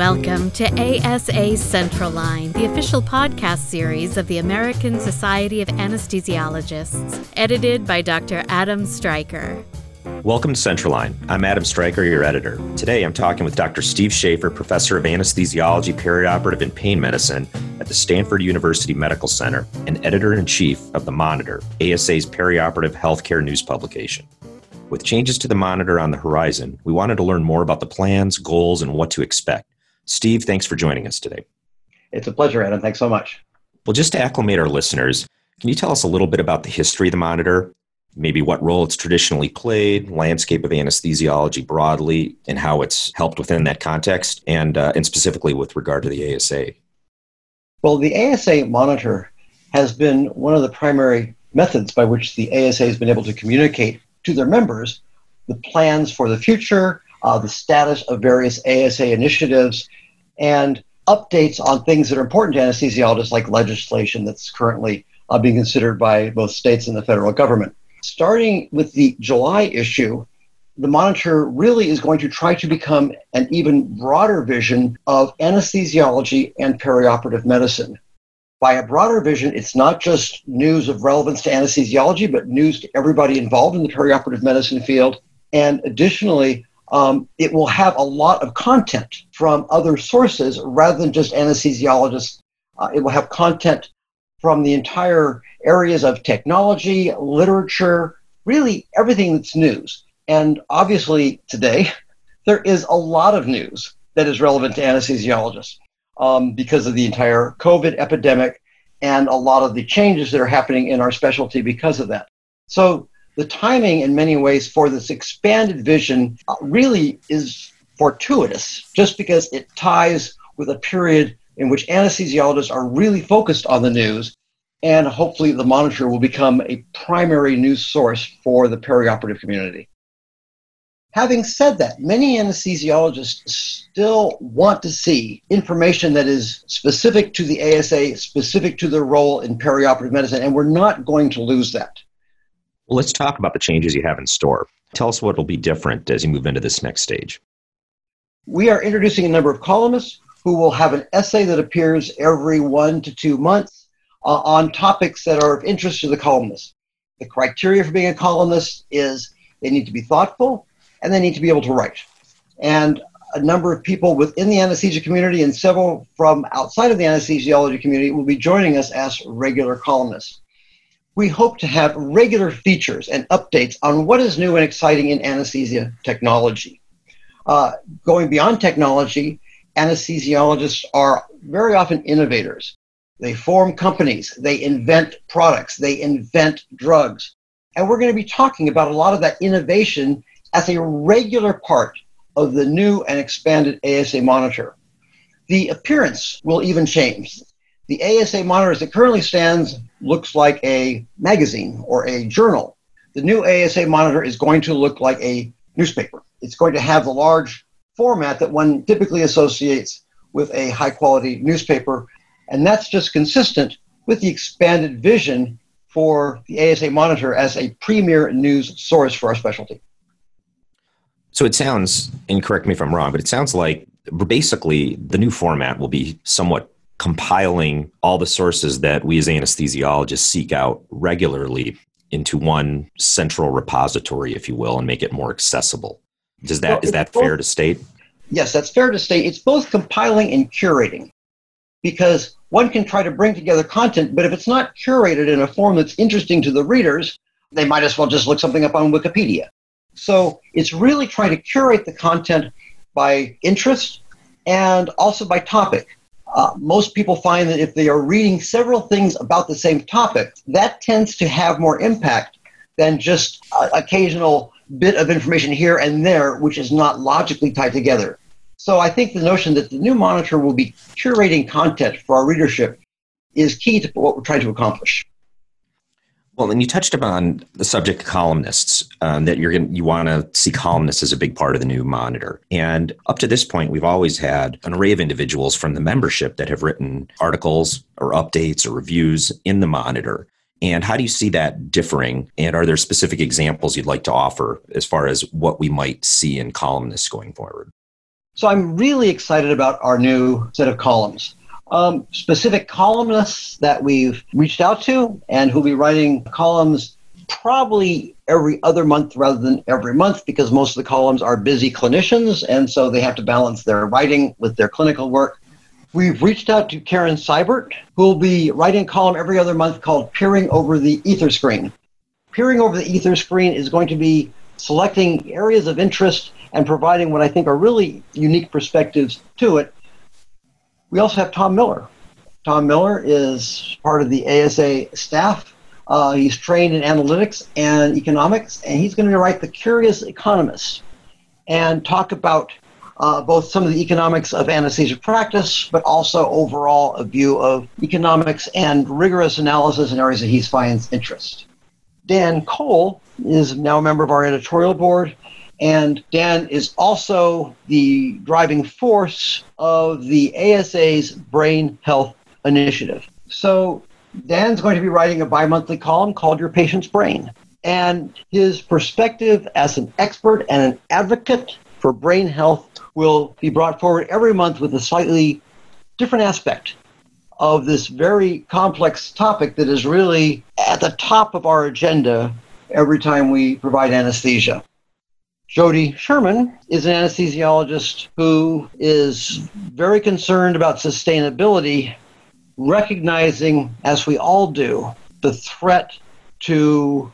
Welcome to ASA Central Line, the official podcast series of the American Society of Anesthesiologists, edited by Dr. Adam Stryker. Welcome to Central Line. I'm Adam Stryker, your editor. Today I'm talking with Dr. Steve Shafer, professor of anesthesiology, perioperative, and pain medicine at the Stanford University Medical Center and editor in chief of The Monitor, ASA's perioperative healthcare news publication. With changes to the monitor on the horizon, we wanted to learn more about the plans, goals, and what to expect. Steve, thanks for joining us today. It's a pleasure, Adam. Thanks so much. Well, just to acclimate our listeners, can you tell us a little bit about the history of the monitor, maybe what role it's traditionally played, landscape of anesthesiology broadly, and how it's helped within that context, and, uh, and specifically with regard to the ASA? Well, the ASA monitor has been one of the primary methods by which the ASA has been able to communicate to their members the plans for the future, uh, the status of various ASA initiatives, and updates on things that are important to anesthesiologists, like legislation that's currently uh, being considered by both states and the federal government. Starting with the July issue, the monitor really is going to try to become an even broader vision of anesthesiology and perioperative medicine. By a broader vision, it's not just news of relevance to anesthesiology, but news to everybody involved in the perioperative medicine field. And additionally, um, it will have a lot of content from other sources rather than just anesthesiologists. Uh, it will have content from the entire areas of technology, literature, really everything that's news. And obviously, today, there is a lot of news that is relevant to anesthesiologists um, because of the entire COVID epidemic and a lot of the changes that are happening in our specialty because of that. So, the timing in many ways for this expanded vision uh, really is fortuitous just because it ties with a period in which anesthesiologists are really focused on the news and hopefully the monitor will become a primary news source for the perioperative community. Having said that, many anesthesiologists still want to see information that is specific to the ASA, specific to their role in perioperative medicine, and we're not going to lose that. Well, let's talk about the changes you have in store. Tell us what will be different as you move into this next stage. We are introducing a number of columnists who will have an essay that appears every one to two months uh, on topics that are of interest to the columnist. The criteria for being a columnist is they need to be thoughtful and they need to be able to write. And a number of people within the anesthesia community and several from outside of the anesthesiology community will be joining us as regular columnists we hope to have regular features and updates on what is new and exciting in anesthesia technology. Uh, going beyond technology, anesthesiologists are very often innovators. They form companies, they invent products, they invent drugs. And we're going to be talking about a lot of that innovation as a regular part of the new and expanded ASA monitor. The appearance will even change. The ASA monitor, as it currently stands, looks like a magazine or a journal. The new ASA monitor is going to look like a newspaper. It's going to have the large format that one typically associates with a high quality newspaper. And that's just consistent with the expanded vision for the ASA monitor as a premier news source for our specialty. So it sounds, and correct me if I'm wrong, but it sounds like basically the new format will be somewhat compiling all the sources that we as anesthesiologists seek out regularly into one central repository, if you will, and make it more accessible. Does that well, is that both, fair to state? Yes, that's fair to state. It's both compiling and curating, because one can try to bring together content, but if it's not curated in a form that's interesting to the readers, they might as well just look something up on Wikipedia. So it's really trying to curate the content by interest and also by topic uh, most people find that if they are reading several things about the same topic, that tends to have more impact than just an occasional bit of information here and there, which is not logically tied together. So I think the notion that the new monitor will be curating content for our readership is key to what we're trying to accomplish. Well, and you touched upon the subject of columnists, um, that you're going you want to see columnists as a big part of the new monitor. And up to this point, we've always had an array of individuals from the membership that have written articles or updates or reviews in the monitor. And how do you see that differing? And are there specific examples you'd like to offer as far as what we might see in columnists going forward? So I'm really excited about our new set of columns. Um, specific columnists that we've reached out to and who'll be writing columns probably every other month rather than every month because most of the columns are busy clinicians and so they have to balance their writing with their clinical work. We've reached out to Karen Sibert, who will be writing a column every other month called Peering Over the Ether Screen. Peering Over the Ether Screen is going to be selecting areas of interest and providing what I think are really unique perspectives to it. We also have Tom Miller. Tom Miller is part of the ASA staff uh, he's trained in analytics and economics, and he's going to write The Curious Economist and talk about uh, both some of the economics of anesthesia practice, but also overall a view of economics and rigorous analysis in areas that he finds interest. Dan Cole is now a member of our editorial board, and Dan is also the driving force of the ASA's Brain Health Initiative. So Dan's going to be writing a bi monthly column called Your Patient's Brain. And his perspective as an expert and an advocate for brain health will be brought forward every month with a slightly different aspect of this very complex topic that is really at the top of our agenda every time we provide anesthesia. Jodi Sherman is an anesthesiologist who is very concerned about sustainability recognizing, as we all do, the threat to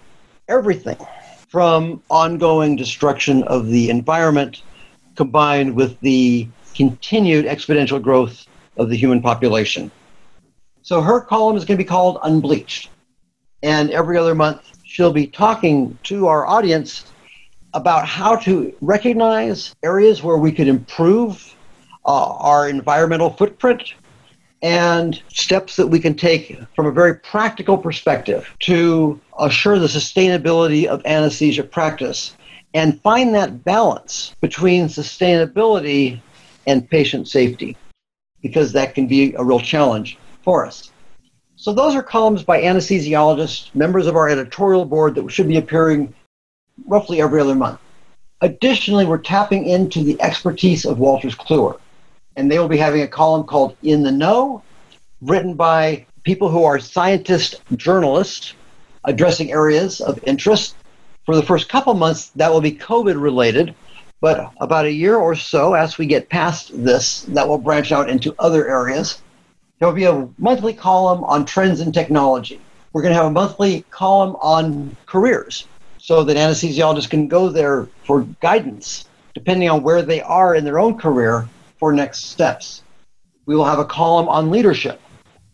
everything from ongoing destruction of the environment combined with the continued exponential growth of the human population. So her column is going to be called Unbleached. And every other month, she'll be talking to our audience about how to recognize areas where we could improve uh, our environmental footprint, and steps that we can take from a very practical perspective to assure the sustainability of anesthesia practice and find that balance between sustainability and patient safety because that can be a real challenge for us. So, those are columns by anesthesiologists, members of our editorial board that should be appearing roughly every other month. Additionally, we're tapping into the expertise of Wolters Kluwer and they will be having a column called In the Know, written by people who are scientist journalists addressing areas of interest. For the first couple months, that will be COVID related, but about a year or so, as we get past this, that will branch out into other areas. There will be a monthly column on trends in technology. We're going to have a monthly column on careers so that anesthesiologists can go there for guidance, depending on where they are in their own career for next steps. We will have a column on leadership,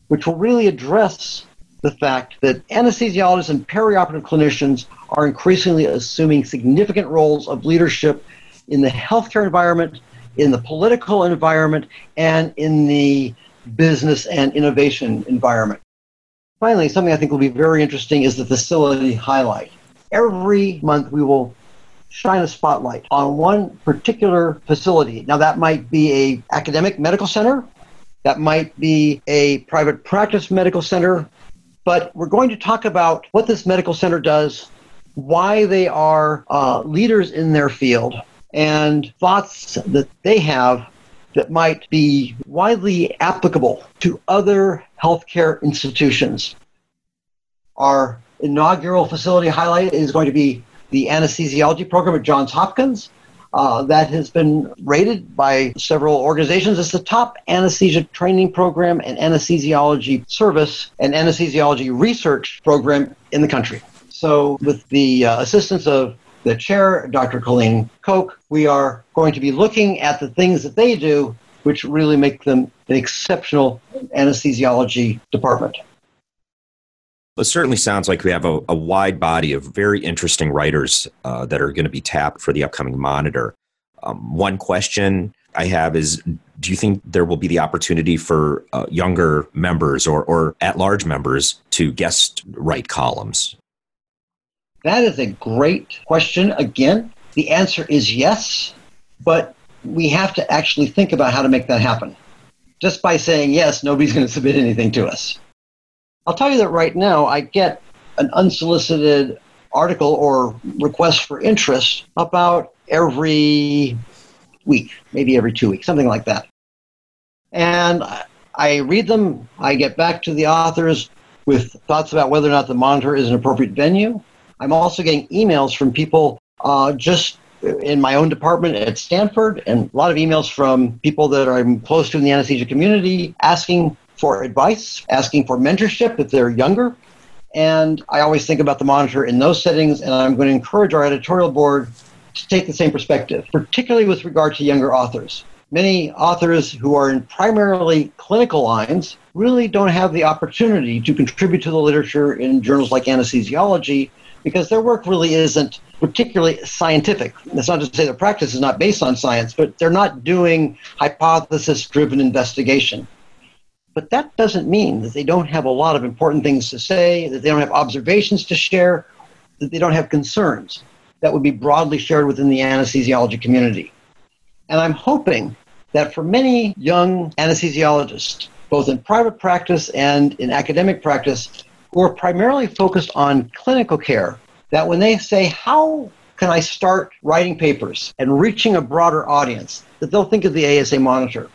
which will really address the fact that anesthesiologists and perioperative clinicians are increasingly assuming significant roles of leadership in the healthcare environment, in the political environment, and in the business and innovation environment. Finally, something I think will be very interesting is the facility highlight. Every month we will shine a spotlight on one particular facility. Now that might be a academic medical center, that might be a private practice medical center, but we're going to talk about what this medical center does, why they are uh, leaders in their field, and thoughts that they have that might be widely applicable to other healthcare institutions. Our inaugural facility highlight is going to be the anesthesiology program at Johns Hopkins. Uh, that has been rated by several organizations as the top anesthesia training program and anesthesiology service and anesthesiology research program in the country. So, with the uh, assistance of the chair, Dr. Colleen Koch, we are going to be looking at the things that they do, which really make them an exceptional anesthesiology department. It certainly sounds like we have a, a wide body of very interesting writers uh, that are going to be tapped for the upcoming monitor. Um, one question I have is Do you think there will be the opportunity for uh, younger members or, or at large members to guest write columns? That is a great question. Again, the answer is yes, but we have to actually think about how to make that happen. Just by saying yes, nobody's going to submit anything to us. I'll tell you that right now, I get an unsolicited article or request for interest about every week, maybe every two weeks, something like that. And I read them, I get back to the authors with thoughts about whether or not the monitor is an appropriate venue. I'm also getting emails from people uh, just in my own department at Stanford, and a lot of emails from people that I'm close to in the anesthesia community asking for advice, asking for mentorship if they're younger. And I always think about the monitor in those settings, and I'm going to encourage our editorial board to take the same perspective, particularly with regard to younger authors. Many authors who are in primarily clinical lines really don't have the opportunity to contribute to the literature in journals like anesthesiology because their work really isn't particularly scientific. That's not to say their practice is not based on science, but they're not doing hypothesis driven investigation. But that doesn't mean that they don't have a lot of important things to say, that they don't have observations to share, that they don't have concerns that would be broadly shared within the anesthesiology community. And I'm hoping that for many young anesthesiologists, both in private practice and in academic practice, who are primarily focused on clinical care that when they say, How can I start writing papers and reaching a broader audience, that they'll think of the ASA monitor.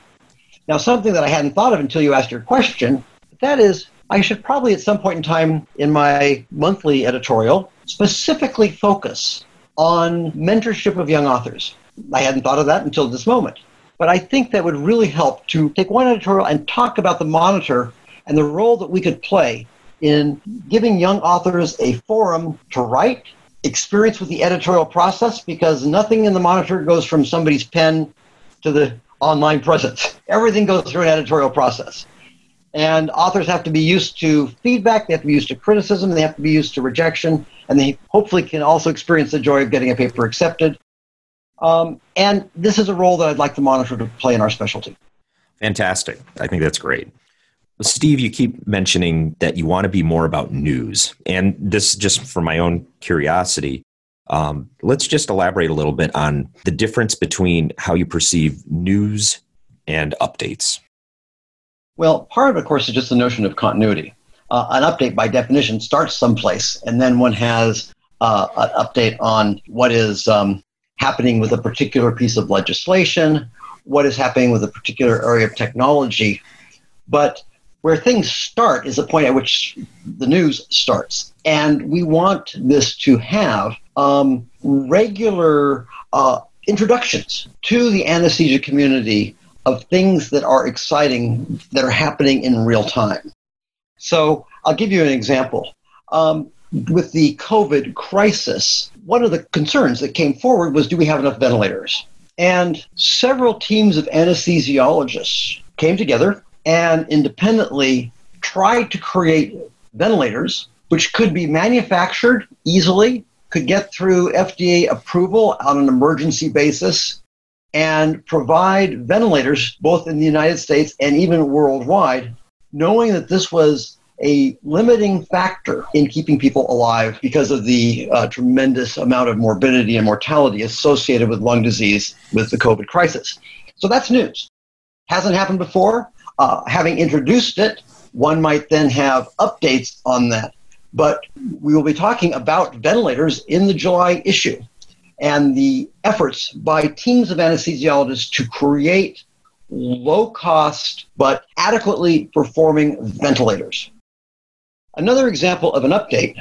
Now, something that I hadn't thought of until you asked your question, that is, I should probably at some point in time in my monthly editorial specifically focus on mentorship of young authors. I hadn't thought of that until this moment. But I think that would really help to take one editorial and talk about the monitor and the role that we could play in giving young authors a forum to write, experience with the editorial process, because nothing in the monitor goes from somebody's pen to the online presence. Everything goes through an editorial process. And authors have to be used to feedback, they have to be used to criticism, they have to be used to rejection, and they hopefully can also experience the joy of getting a paper accepted. Um, and this is a role that I'd like the monitor to play in our specialty. Fantastic. I think that's great. Steve, you keep mentioning that you want to be more about news. And this, just for my own curiosity, um, let's just elaborate a little bit on the difference between how you perceive news and updates. Well, part of it, of course, is just the notion of continuity. Uh, an update, by definition, starts someplace, and then one has uh, an update on what is um, happening with a particular piece of legislation, what is happening with a particular area of technology. But where things start is the point at which the news starts. And we want this to have um, regular uh, introductions to the anesthesia community of things that are exciting that are happening in real time. So I'll give you an example. Um, with the COVID crisis, one of the concerns that came forward was do we have enough ventilators? And several teams of anesthesiologists came together and independently tried to create ventilators which could be manufactured easily, could get through FDA approval on an emergency basis, and provide ventilators both in the United States and even worldwide, knowing that this was a limiting factor in keeping people alive because of the uh, tremendous amount of morbidity and mortality associated with lung disease with the COVID crisis. So that's news. Hasn't happened before. Uh, having introduced it, one might then have updates on that. But we will be talking about ventilators in the July issue and the efforts by teams of anesthesiologists to create low cost but adequately performing ventilators. Another example of an update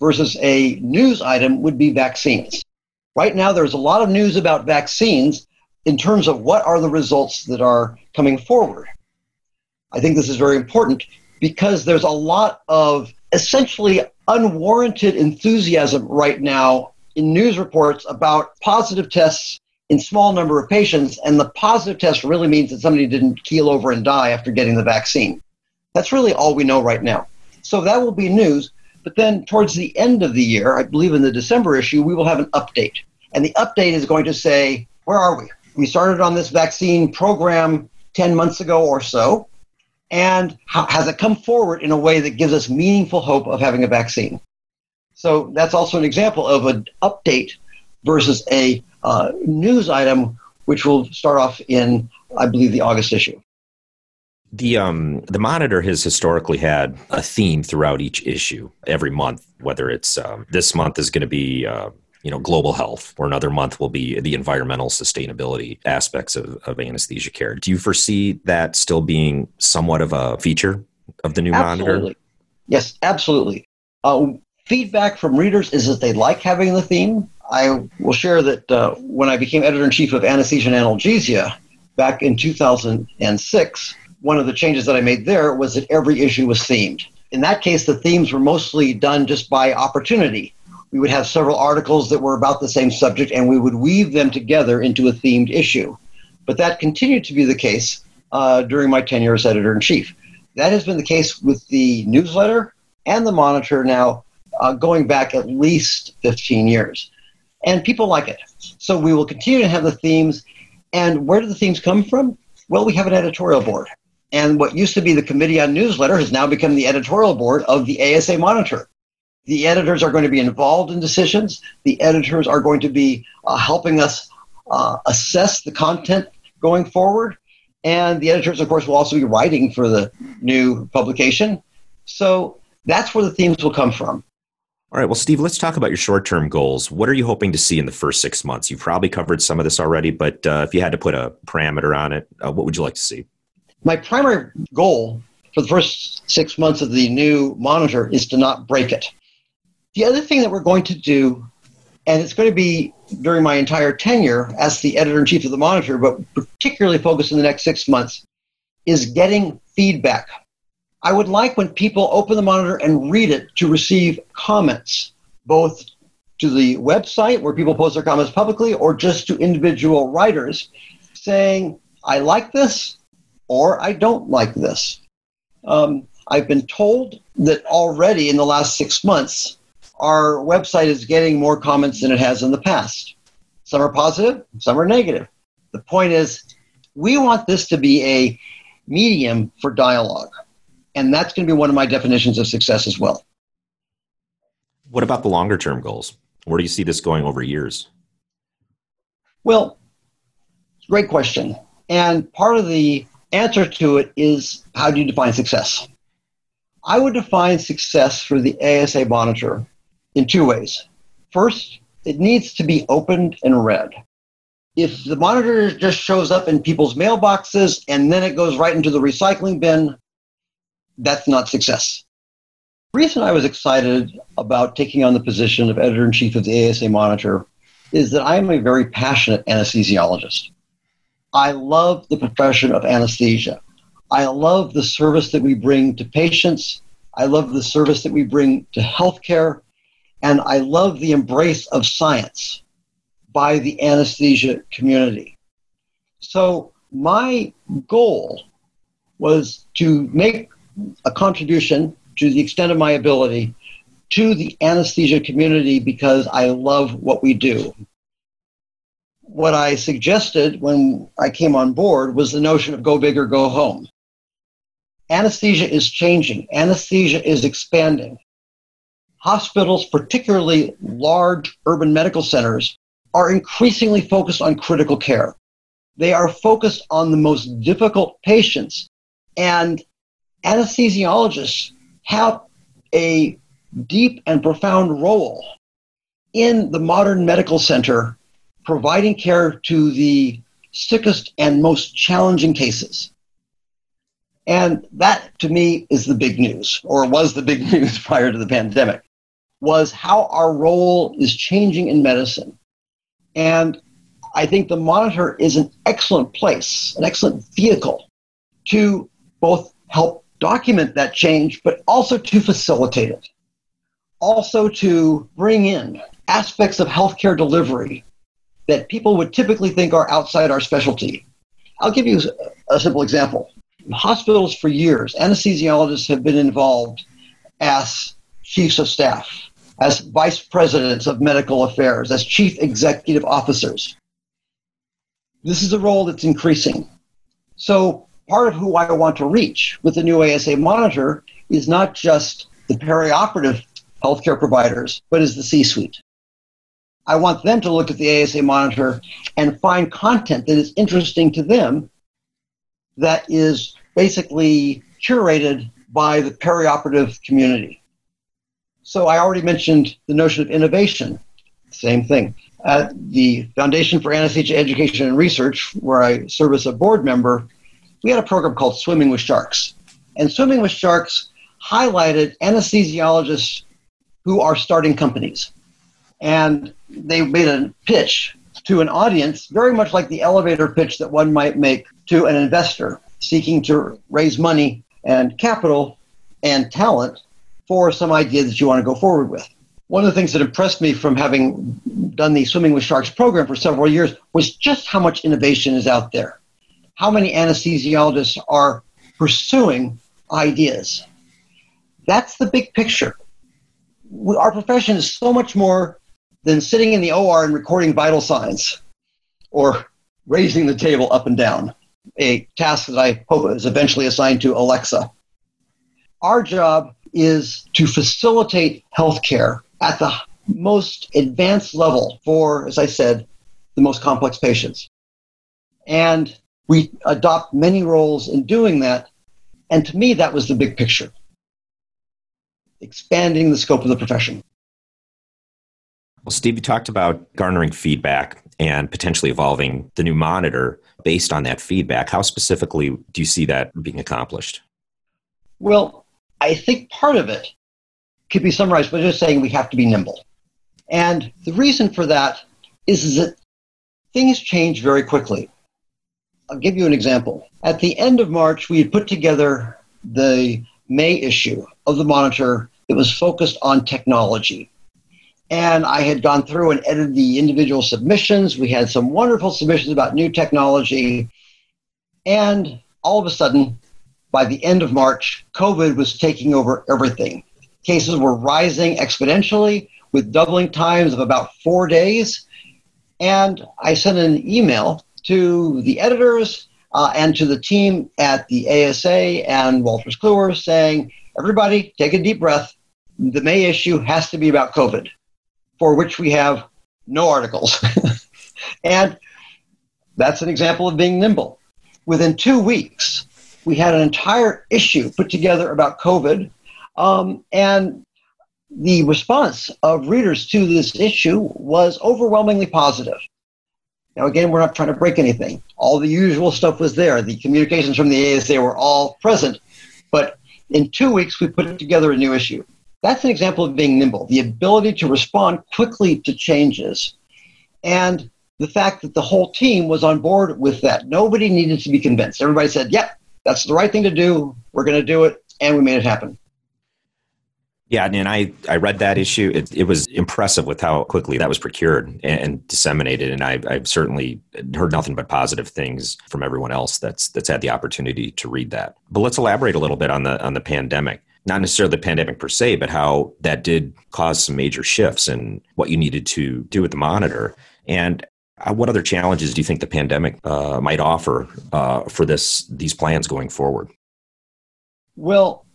versus a news item would be vaccines. Right now, there's a lot of news about vaccines in terms of what are the results that are coming forward. I think this is very important because there's a lot of essentially unwarranted enthusiasm right now in news reports about positive tests in small number of patients and the positive test really means that somebody didn't keel over and die after getting the vaccine. That's really all we know right now. So that will be news but then towards the end of the year i believe in the december issue we will have an update. And the update is going to say where are we? We started on this vaccine program 10 months ago or so and has it come forward in a way that gives us meaningful hope of having a vaccine? So that's also an example of an update versus a uh, news item, which will start off in, I believe, the August issue. The um the monitor has historically had a theme throughout each issue every month. Whether it's um, this month is going to be uh, you know global health or another month will be the environmental sustainability aspects of, of anesthesia care. Do you foresee that still being somewhat of a feature of the new absolutely. monitor yes absolutely. Uh, feedback from readers is that they like having the theme. I will share that uh, when i became editor-in-chief of anesthesia and analgesia back in 2006 one of the changes that i made there was that every issue was themed. In that case the themes were mostly done just by opportunity we would have several articles that were about the same subject and we would weave them together into a themed issue. But that continued to be the case uh, during my tenure as editor in chief. That has been the case with the newsletter and the monitor now uh, going back at least 15 years. And people like it. So we will continue to have the themes. And where do the themes come from? Well, we have an editorial board. And what used to be the Committee on Newsletter has now become the editorial board of the ASA Monitor. The editors are going to be involved in decisions. The editors are going to be uh, helping us uh, assess the content going forward. And the editors, of course, will also be writing for the new publication. So that's where the themes will come from. All right. Well, Steve, let's talk about your short term goals. What are you hoping to see in the first six months? You've probably covered some of this already, but uh, if you had to put a parameter on it, uh, what would you like to see? My primary goal for the first six months of the new monitor is to not break it. The other thing that we're going to do, and it's going to be during my entire tenure as the editor in chief of the Monitor, but particularly focused in the next six months, is getting feedback. I would like when people open the Monitor and read it to receive comments, both to the website where people post their comments publicly or just to individual writers saying, I like this or I don't like this. Um, I've been told that already in the last six months, our website is getting more comments than it has in the past. Some are positive, some are negative. The point is, we want this to be a medium for dialogue. And that's going to be one of my definitions of success as well. What about the longer term goals? Where do you see this going over years? Well, great question. And part of the answer to it is how do you define success? I would define success for the ASA monitor in two ways. First, it needs to be opened and read. If the monitor just shows up in people's mailboxes and then it goes right into the recycling bin, that's not success. The reason I was excited about taking on the position of editor in chief of the ASA Monitor is that I am a very passionate anesthesiologist. I love the profession of anesthesia. I love the service that we bring to patients. I love the service that we bring to healthcare. And I love the embrace of science by the anesthesia community. So my goal was to make a contribution to the extent of my ability to the anesthesia community because I love what we do. What I suggested when I came on board was the notion of go big or go home. Anesthesia is changing, anesthesia is expanding hospitals, particularly large urban medical centers, are increasingly focused on critical care. They are focused on the most difficult patients, and anesthesiologists have a deep and profound role in the modern medical center, providing care to the sickest and most challenging cases. And that, to me, is the big news, or was the big news prior to the pandemic was how our role is changing in medicine. And I think the monitor is an excellent place, an excellent vehicle to both help document that change, but also to facilitate it. Also to bring in aspects of healthcare delivery that people would typically think are outside our specialty. I'll give you a simple example. Hospitals for years, anesthesiologists have been involved as chiefs of staff as vice presidents of medical affairs, as chief executive officers. This is a role that's increasing. So, part of who I want to reach with the new ASA monitor is not just the perioperative healthcare providers, but is the C suite. I want them to look at the ASA monitor and find content that is interesting to them that is basically curated by the perioperative community. So I already mentioned the notion of innovation. same thing. At the Foundation for Anesthesia Education and Research, where I serve as a board member, we had a program called Swimming with Sharks. And Swimming with Sharks highlighted anesthesiologists who are starting companies. And they made a pitch to an audience very much like the elevator pitch that one might make to an investor seeking to raise money and capital and talent for some idea that you want to go forward with. One of the things that impressed me from having done the Swimming with Sharks program for several years was just how much innovation is out there. How many anesthesiologists are pursuing ideas. That's the big picture. Our profession is so much more than sitting in the OR and recording vital signs or raising the table up and down, a task that I hope is eventually assigned to Alexa. Our job is to facilitate healthcare at the most advanced level for, as I said, the most complex patients. And we adopt many roles in doing that and to me, that was the big picture expanding the scope of the profession. Well, Steve, you talked about garnering feedback and potentially evolving the new monitor based on that feedback. How specifically do you see that being accomplished? Well, I think part of it could be summarized by just saying we have to be nimble. And the reason for that is, is that things change very quickly. I'll give you an example. At the end of March, we had put together the May issue of the Monitor that was focused on technology. And I had gone through and edited the individual submissions. We had some wonderful submissions about new technology. And all of a sudden, by the end of March, COVID was taking over everything. Cases were rising exponentially with doubling times of about four days. And I sent an email to the editors uh, and to the team at the ASA and Wolters Kluwer saying, everybody, take a deep breath. The May issue has to be about COVID, for which we have no articles. and that's an example of being nimble. Within two weeks, we had an entire issue put together about COVID, um, and the response of readers to this issue was overwhelmingly positive. Now, again, we're not trying to break anything. All the usual stuff was there. The communications from the ASA were all present. But in two weeks, we put together a new issue. That's an example of being nimble, the ability to respond quickly to changes. And the fact that the whole team was on board with that. Nobody needed to be convinced. Everybody said, yep, that's the right thing to do. We're going to do it. And we made it happen. Yeah, and I, I read that issue. It, it was impressive with how quickly that was procured and, and disseminated. And I've, I've certainly heard nothing but positive things from everyone else that's that's had the opportunity to read that. But let's elaborate a little bit on the on the pandemic. Not necessarily the pandemic per se, but how that did cause some major shifts in what you needed to do with the monitor. And what other challenges do you think the pandemic uh, might offer uh, for this these plans going forward? Well,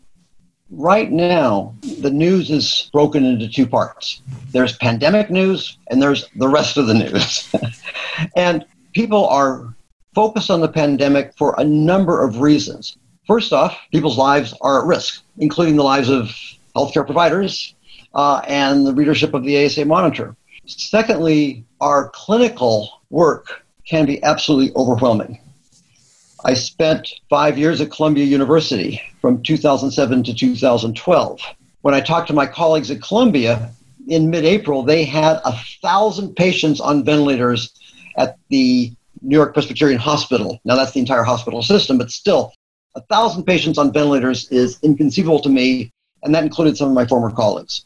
right now, the news is broken into two parts there's pandemic news, and there's the rest of the news. and people are focused on the pandemic for a number of reasons. First off, people's lives are at risk, including the lives of healthcare providers uh, and the readership of the ASA Monitor. Secondly, our clinical work can be absolutely overwhelming. I spent five years at Columbia University from 2007 to 2012. When I talked to my colleagues at Columbia in mid April, they had a thousand patients on ventilators at the New York Presbyterian Hospital. Now, that's the entire hospital system, but still, a thousand patients on ventilators is inconceivable to me, and that included some of my former colleagues.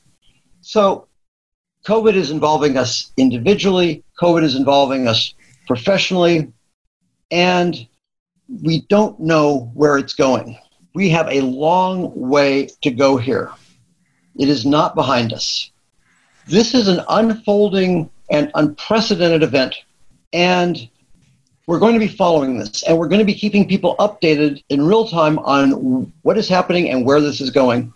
So, COVID is involving us individually, COVID is involving us professionally, and we don't know where it's going. We have a long way to go here. It is not behind us. This is an unfolding and unprecedented event, and we're going to be following this, and we're going to be keeping people updated in real time on what is happening and where this is going.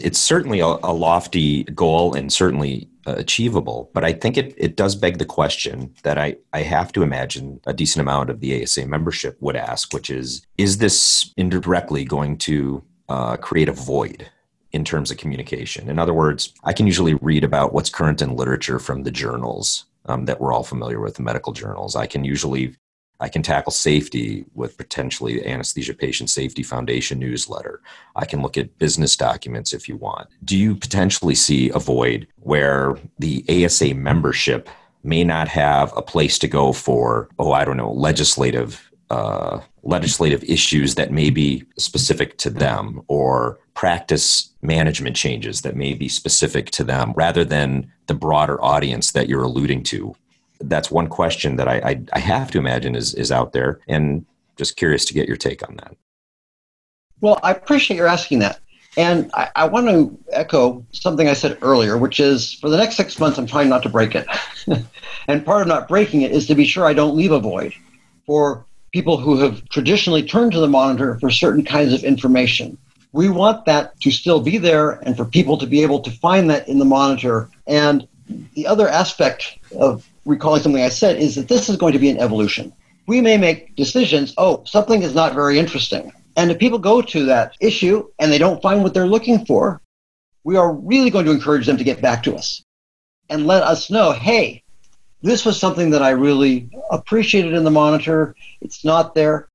It's certainly a, a lofty goal and certainly uh, achievable. But I think it, it does beg the question that I, I have to imagine a decent amount of the ASA membership would ask, which is Is this indirectly going to uh, create a void in terms of communication. In other words, I can usually read about what's current in literature from the journals um, that we're all familiar with, the medical journals. I can usually I can tackle safety with potentially the Anesthesia Patient Safety Foundation newsletter. I can look at business documents if you want. Do you potentially see a void where the ASA membership may not have a place to go for, oh, I don't know, legislative uh, legislative issues that may be specific to them or practice management changes that may be specific to them rather than the broader audience that you're alluding to that's one question that I, I, I have to imagine is, is out there and just curious to get your take on that. Well, I appreciate your asking that. And I, I, want to echo something I said earlier, which is for the next six months, I'm trying not to break it. and part of not breaking it is to be sure I don't leave a void for people who have traditionally turned to the monitor for certain kinds of information. We want that to still be there and for people to be able to find that in the monitor. And the other aspect of recalling something I said is that this is going to be an evolution. We may make decisions, oh, something is not very interesting. And if people go to that issue and they don't find what they're looking for, we are really going to encourage them to get back to us and let us know, hey, this was something that I really appreciated in the monitor. It's not there.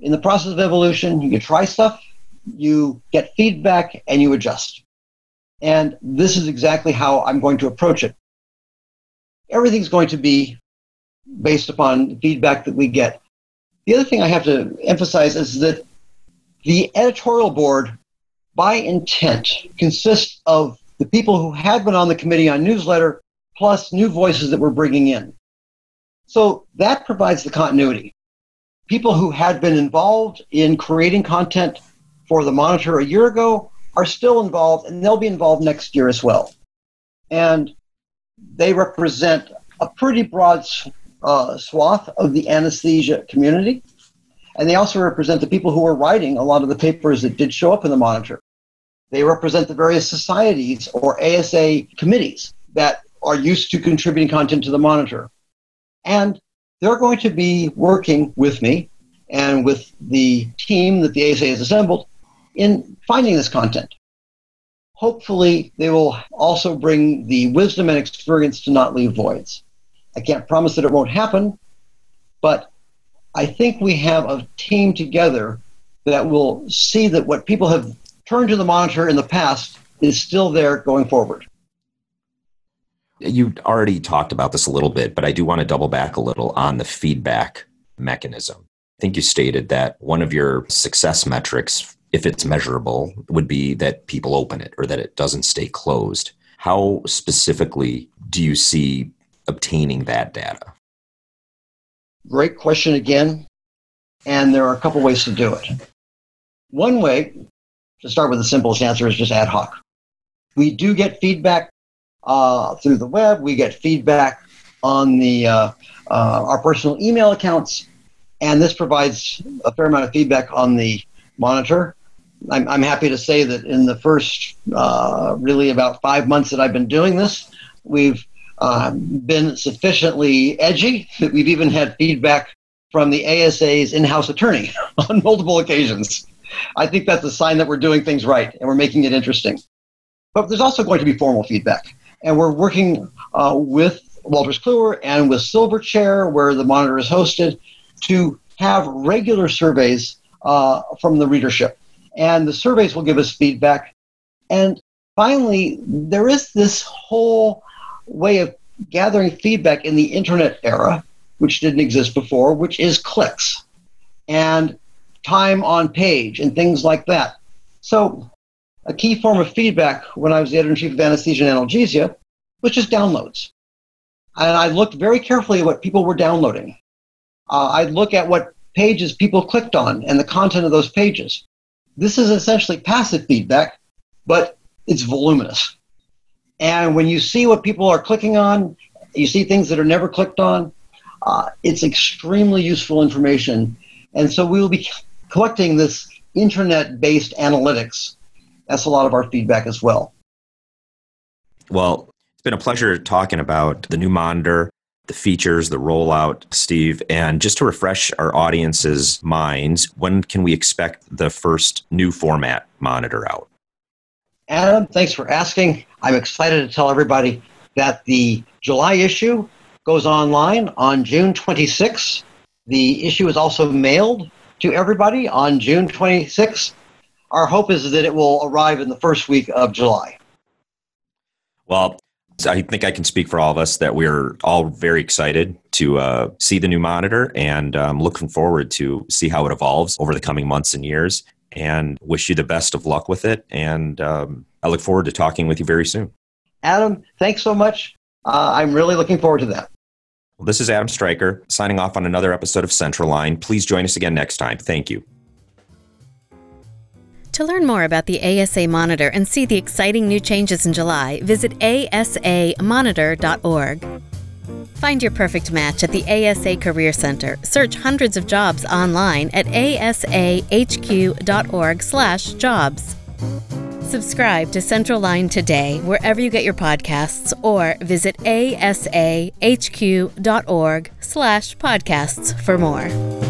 In the process of evolution, you try stuff, you get feedback, and you adjust. And this is exactly how I'm going to approach it everything's going to be based upon feedback that we get. The other thing I have to emphasize is that the editorial board, by intent, consists of the people who had been on the committee on newsletter plus new voices that we're bringing in. So that provides the continuity. People who had been involved in creating content for the monitor a year ago are still involved and they'll be involved next year as well. And they represent a pretty broad uh, swath of the anesthesia community. And they also represent the people who are writing a lot of the papers that did show up in the monitor. They represent the various societies or ASA committees that are used to contributing content to the monitor. And they're going to be working with me and with the team that the ASA has assembled in finding this content hopefully they will also bring the wisdom and experience to not leave voids. I can't promise that it won't happen, but I think we have a team together that will see that what people have turned to the monitor in the past is still there going forward. You already talked about this a little bit, but I do want to double back a little on the feedback mechanism. I think you stated that one of your success metrics if it's measurable, would be that people open it or that it doesn't stay closed. How specifically do you see obtaining that data? Great question again. And there are a couple ways to do it. One way, to start with the simplest answer, is just ad hoc. We do get feedback uh, through the web. We get feedback on the uh, uh, our personal email accounts, and this provides a fair amount of feedback on the monitor. I'm, I'm happy to say that in the first uh, really about five months that I've been doing this, we've uh, been sufficiently edgy that we've even had feedback from the ASA's in house attorney on multiple occasions. I think that's a sign that we're doing things right and we're making it interesting. But there's also going to be formal feedback. And we're working uh, with Wolters Kluwer and with Silverchair, where the monitor is hosted, to have regular surveys uh, from the readership and the surveys will give us feedback. And finally, there is this whole way of gathering feedback in the internet era, which didn't exist before, which is clicks and time on page and things like that. So, a key form of feedback when I was the editor in chief of anesthesia and analgesia was just downloads. And I looked very carefully at what people were downloading. Uh, I'd look at what pages people clicked on and the content of those pages. This is essentially passive feedback, but it's voluminous. And when you see what people are clicking on, you see things that are never clicked on, uh, it's extremely useful information. And so we will be collecting this internet based analytics. That's a lot of our feedback as well. Well, it's been a pleasure talking about the new monitor the features, the rollout, Steve. And just to refresh our audience's minds, when can we expect the first new format monitor out? Adam, thanks for asking. I'm excited to tell everybody that the July issue goes online on June 26th. The issue is also mailed to everybody on June 26th. Our hope is that it will arrive in the first week of July. Well, I think I can speak for all of us that we're all very excited to uh, see the new monitor and um, looking forward to see how it evolves over the coming months and years and wish you the best of luck with it. And um, I look forward to talking with you very soon. Adam, thanks so much. Uh, I'm really looking forward to that. Well, this is Adam Striker signing off on another episode of Central Line. Please join us again next time. Thank you. To learn more about the ASA Monitor and see the exciting new changes in July, visit asamonitor.org. Find your perfect match at the ASA Career Center. Search hundreds of jobs online at asahq.org/jobs. Subscribe to Central Line today wherever you get your podcasts or visit asahq.org/podcasts for more.